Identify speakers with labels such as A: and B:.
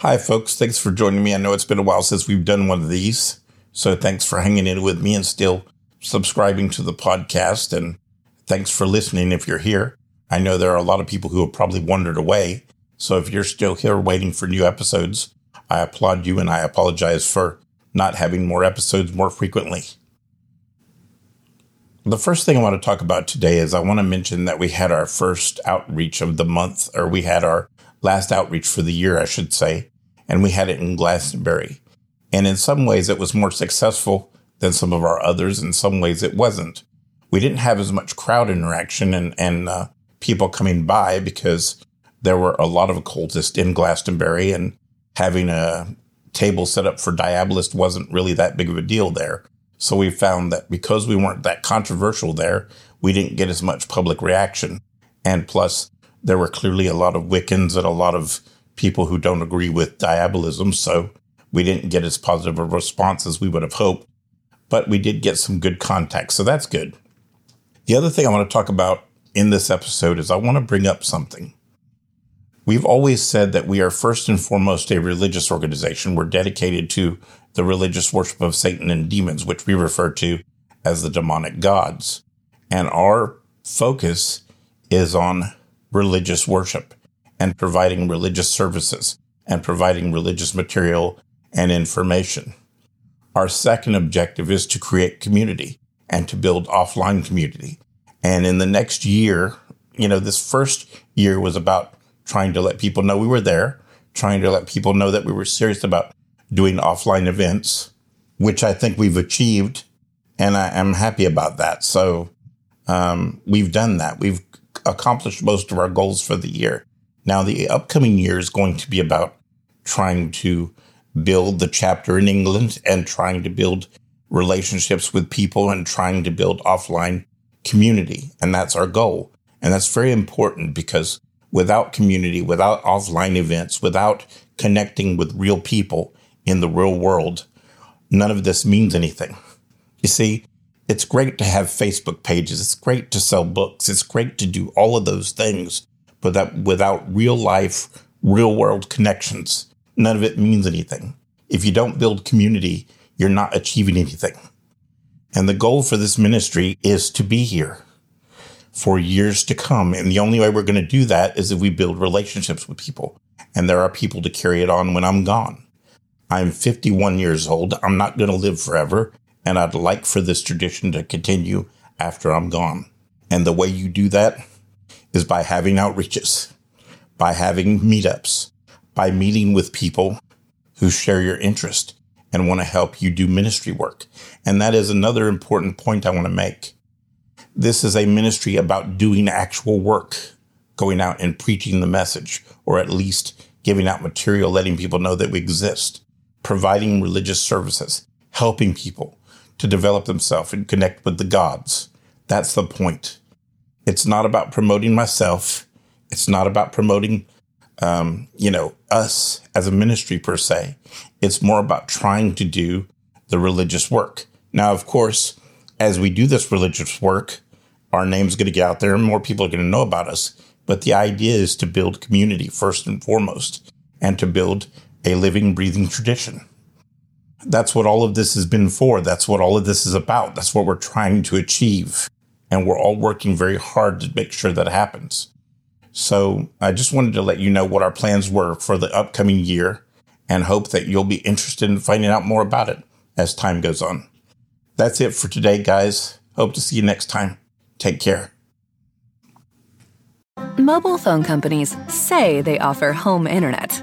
A: Hi, folks. Thanks for joining me. I know it's been a while since we've done one of these. So thanks for hanging in with me and still subscribing to the podcast. And thanks for listening if you're here. I know there are a lot of people who have probably wandered away. So if you're still here waiting for new episodes, I applaud you and I apologize for not having more episodes more frequently. The first thing I want to talk about today is I want to mention that we had our first outreach of the month, or we had our last outreach for the year, I should say, and we had it in Glastonbury. And in some ways, it was more successful than some of our others. In some ways, it wasn't. We didn't have as much crowd interaction and, and uh, people coming by because there were a lot of occultists in Glastonbury, and having a table set up for Diabolist wasn't really that big of a deal there. So we found that because we weren't that controversial there, we didn't get as much public reaction. And plus, there were clearly a lot of Wiccans and a lot of people who don't agree with diabolism. So we didn't get as positive a response as we would have hoped, but we did get some good contact. So that's good. The other thing I want to talk about in this episode is I want to bring up something. We've always said that we are first and foremost a religious organization. We're dedicated to the religious worship of Satan and demons, which we refer to as the demonic gods. And our focus is on religious worship and providing religious services and providing religious material and information. Our second objective is to create community and to build offline community. And in the next year, you know, this first year was about trying to let people know we were there, trying to let people know that we were serious about doing offline events, which I think we've achieved. And I am happy about that. So, um, we've done that. We've accomplished most of our goals for the year. Now, the upcoming year is going to be about trying to build the chapter in England and trying to build relationships with people and trying to build offline community. And that's our goal. And that's very important because without community, without offline events, without connecting with real people in the real world, none of this means anything. You see, it's great to have Facebook pages. It's great to sell books. It's great to do all of those things, but that without real life, real world connections, none of it means anything. If you don't build community, you're not achieving anything. And the goal for this ministry is to be here for years to come. And the only way we're going to do that is if we build relationships with people. And there are people to carry it on when I'm gone. I'm 51 years old. I'm not going to live forever. And I'd like for this tradition to continue after I'm gone. And the way you do that is by having outreaches, by having meetups, by meeting with people who share your interest and want to help you do ministry work. And that is another important point I want to make. This is a ministry about doing actual work, going out and preaching the message, or at least giving out material, letting people know that we exist, providing religious services, helping people, to develop themselves and connect with the gods. That's the point. It's not about promoting myself. It's not about promoting, um, you know, us as a ministry per se. It's more about trying to do the religious work. Now, of course, as we do this religious work, our name's going to get out there and more people are going to know about us. But the idea is to build community first and foremost and to build a living, breathing tradition. That's what all of this has been for. That's what all of this is about. That's what we're trying to achieve. And we're all working very hard to make sure that happens. So I just wanted to let you know what our plans were for the upcoming year and hope that you'll be interested in finding out more about it as time goes on. That's it for today, guys. Hope to see you next time. Take care.
B: Mobile phone companies say they offer home internet.